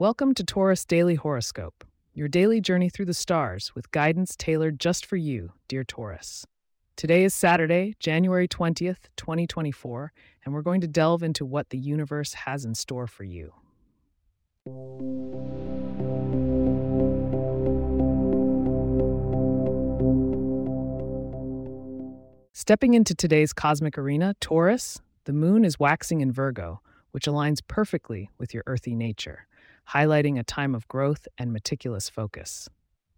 Welcome to Taurus Daily Horoscope, your daily journey through the stars with guidance tailored just for you, dear Taurus. Today is Saturday, January 20th, 2024, and we're going to delve into what the universe has in store for you. Stepping into today's cosmic arena, Taurus, the moon is waxing in Virgo, which aligns perfectly with your earthy nature highlighting a time of growth and meticulous focus.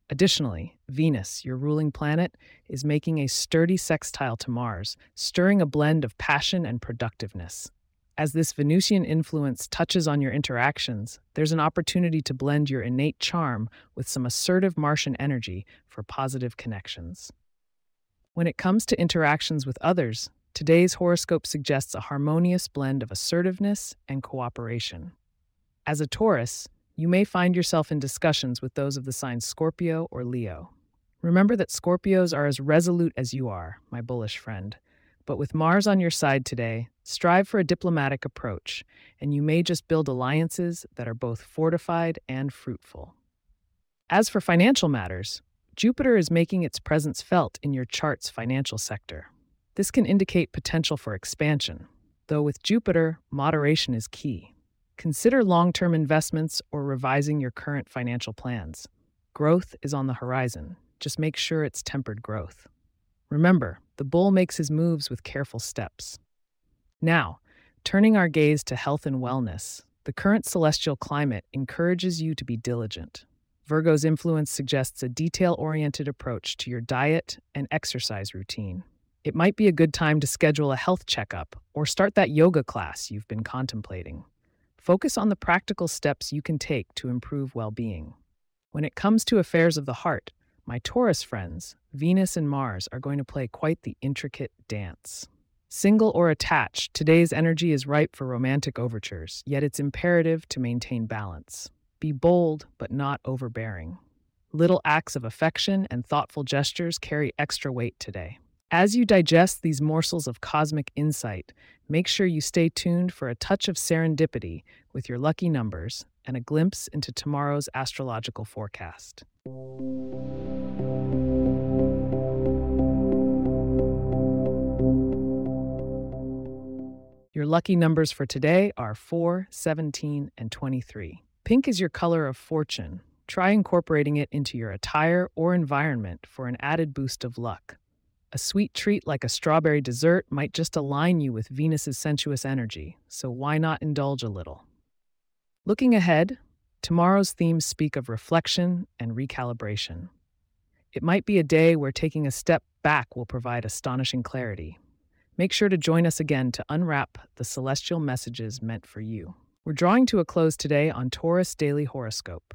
Additionally, Venus, your ruling planet, is making a sturdy sextile to Mars, stirring a blend of passion and productiveness. As this Venusian influence touches on your interactions, there's an opportunity to blend your innate charm with some assertive Martian energy for positive connections. When it comes to interactions with others, today's horoscope suggests a harmonious blend of assertiveness and cooperation. As a Taurus, you may find yourself in discussions with those of the signs Scorpio or Leo. Remember that Scorpios are as resolute as you are, my bullish friend. But with Mars on your side today, strive for a diplomatic approach, and you may just build alliances that are both fortified and fruitful. As for financial matters, Jupiter is making its presence felt in your chart's financial sector. This can indicate potential for expansion, though with Jupiter, moderation is key. Consider long term investments or revising your current financial plans. Growth is on the horizon. Just make sure it's tempered growth. Remember, the bull makes his moves with careful steps. Now, turning our gaze to health and wellness, the current celestial climate encourages you to be diligent. Virgo's influence suggests a detail oriented approach to your diet and exercise routine. It might be a good time to schedule a health checkup or start that yoga class you've been contemplating. Focus on the practical steps you can take to improve well being. When it comes to affairs of the heart, my Taurus friends, Venus and Mars, are going to play quite the intricate dance. Single or attached, today's energy is ripe for romantic overtures, yet it's imperative to maintain balance. Be bold, but not overbearing. Little acts of affection and thoughtful gestures carry extra weight today. As you digest these morsels of cosmic insight, make sure you stay tuned for a touch of serendipity with your lucky numbers and a glimpse into tomorrow's astrological forecast. Your lucky numbers for today are 4, 17, and 23. Pink is your color of fortune. Try incorporating it into your attire or environment for an added boost of luck. A sweet treat like a strawberry dessert might just align you with Venus's sensuous energy, so why not indulge a little? Looking ahead, tomorrow's themes speak of reflection and recalibration. It might be a day where taking a step back will provide astonishing clarity. Make sure to join us again to unwrap the celestial messages meant for you. We're drawing to a close today on Taurus Daily Horoscope.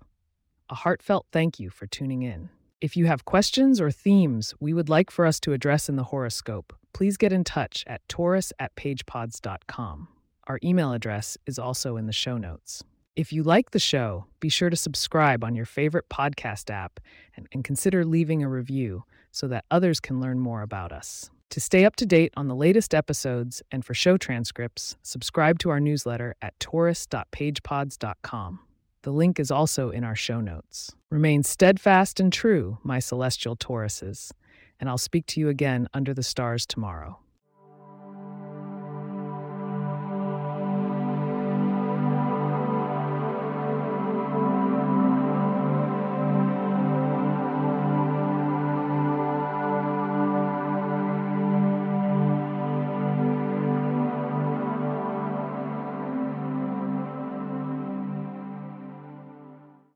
A heartfelt thank you for tuning in. If you have questions or themes we would like for us to address in the horoscope, please get in touch at taurus at pagepods.com. Our email address is also in the show notes. If you like the show, be sure to subscribe on your favorite podcast app and, and, consider leaving a review so that others can learn more about us. To stay up to date on the latest episodes and for show transcripts, subscribe to our newsletter at taurus.pagepods.com. The link is also in our show notes. Remain steadfast and true, my celestial Tauruses, and I'll speak to you again under the stars tomorrow.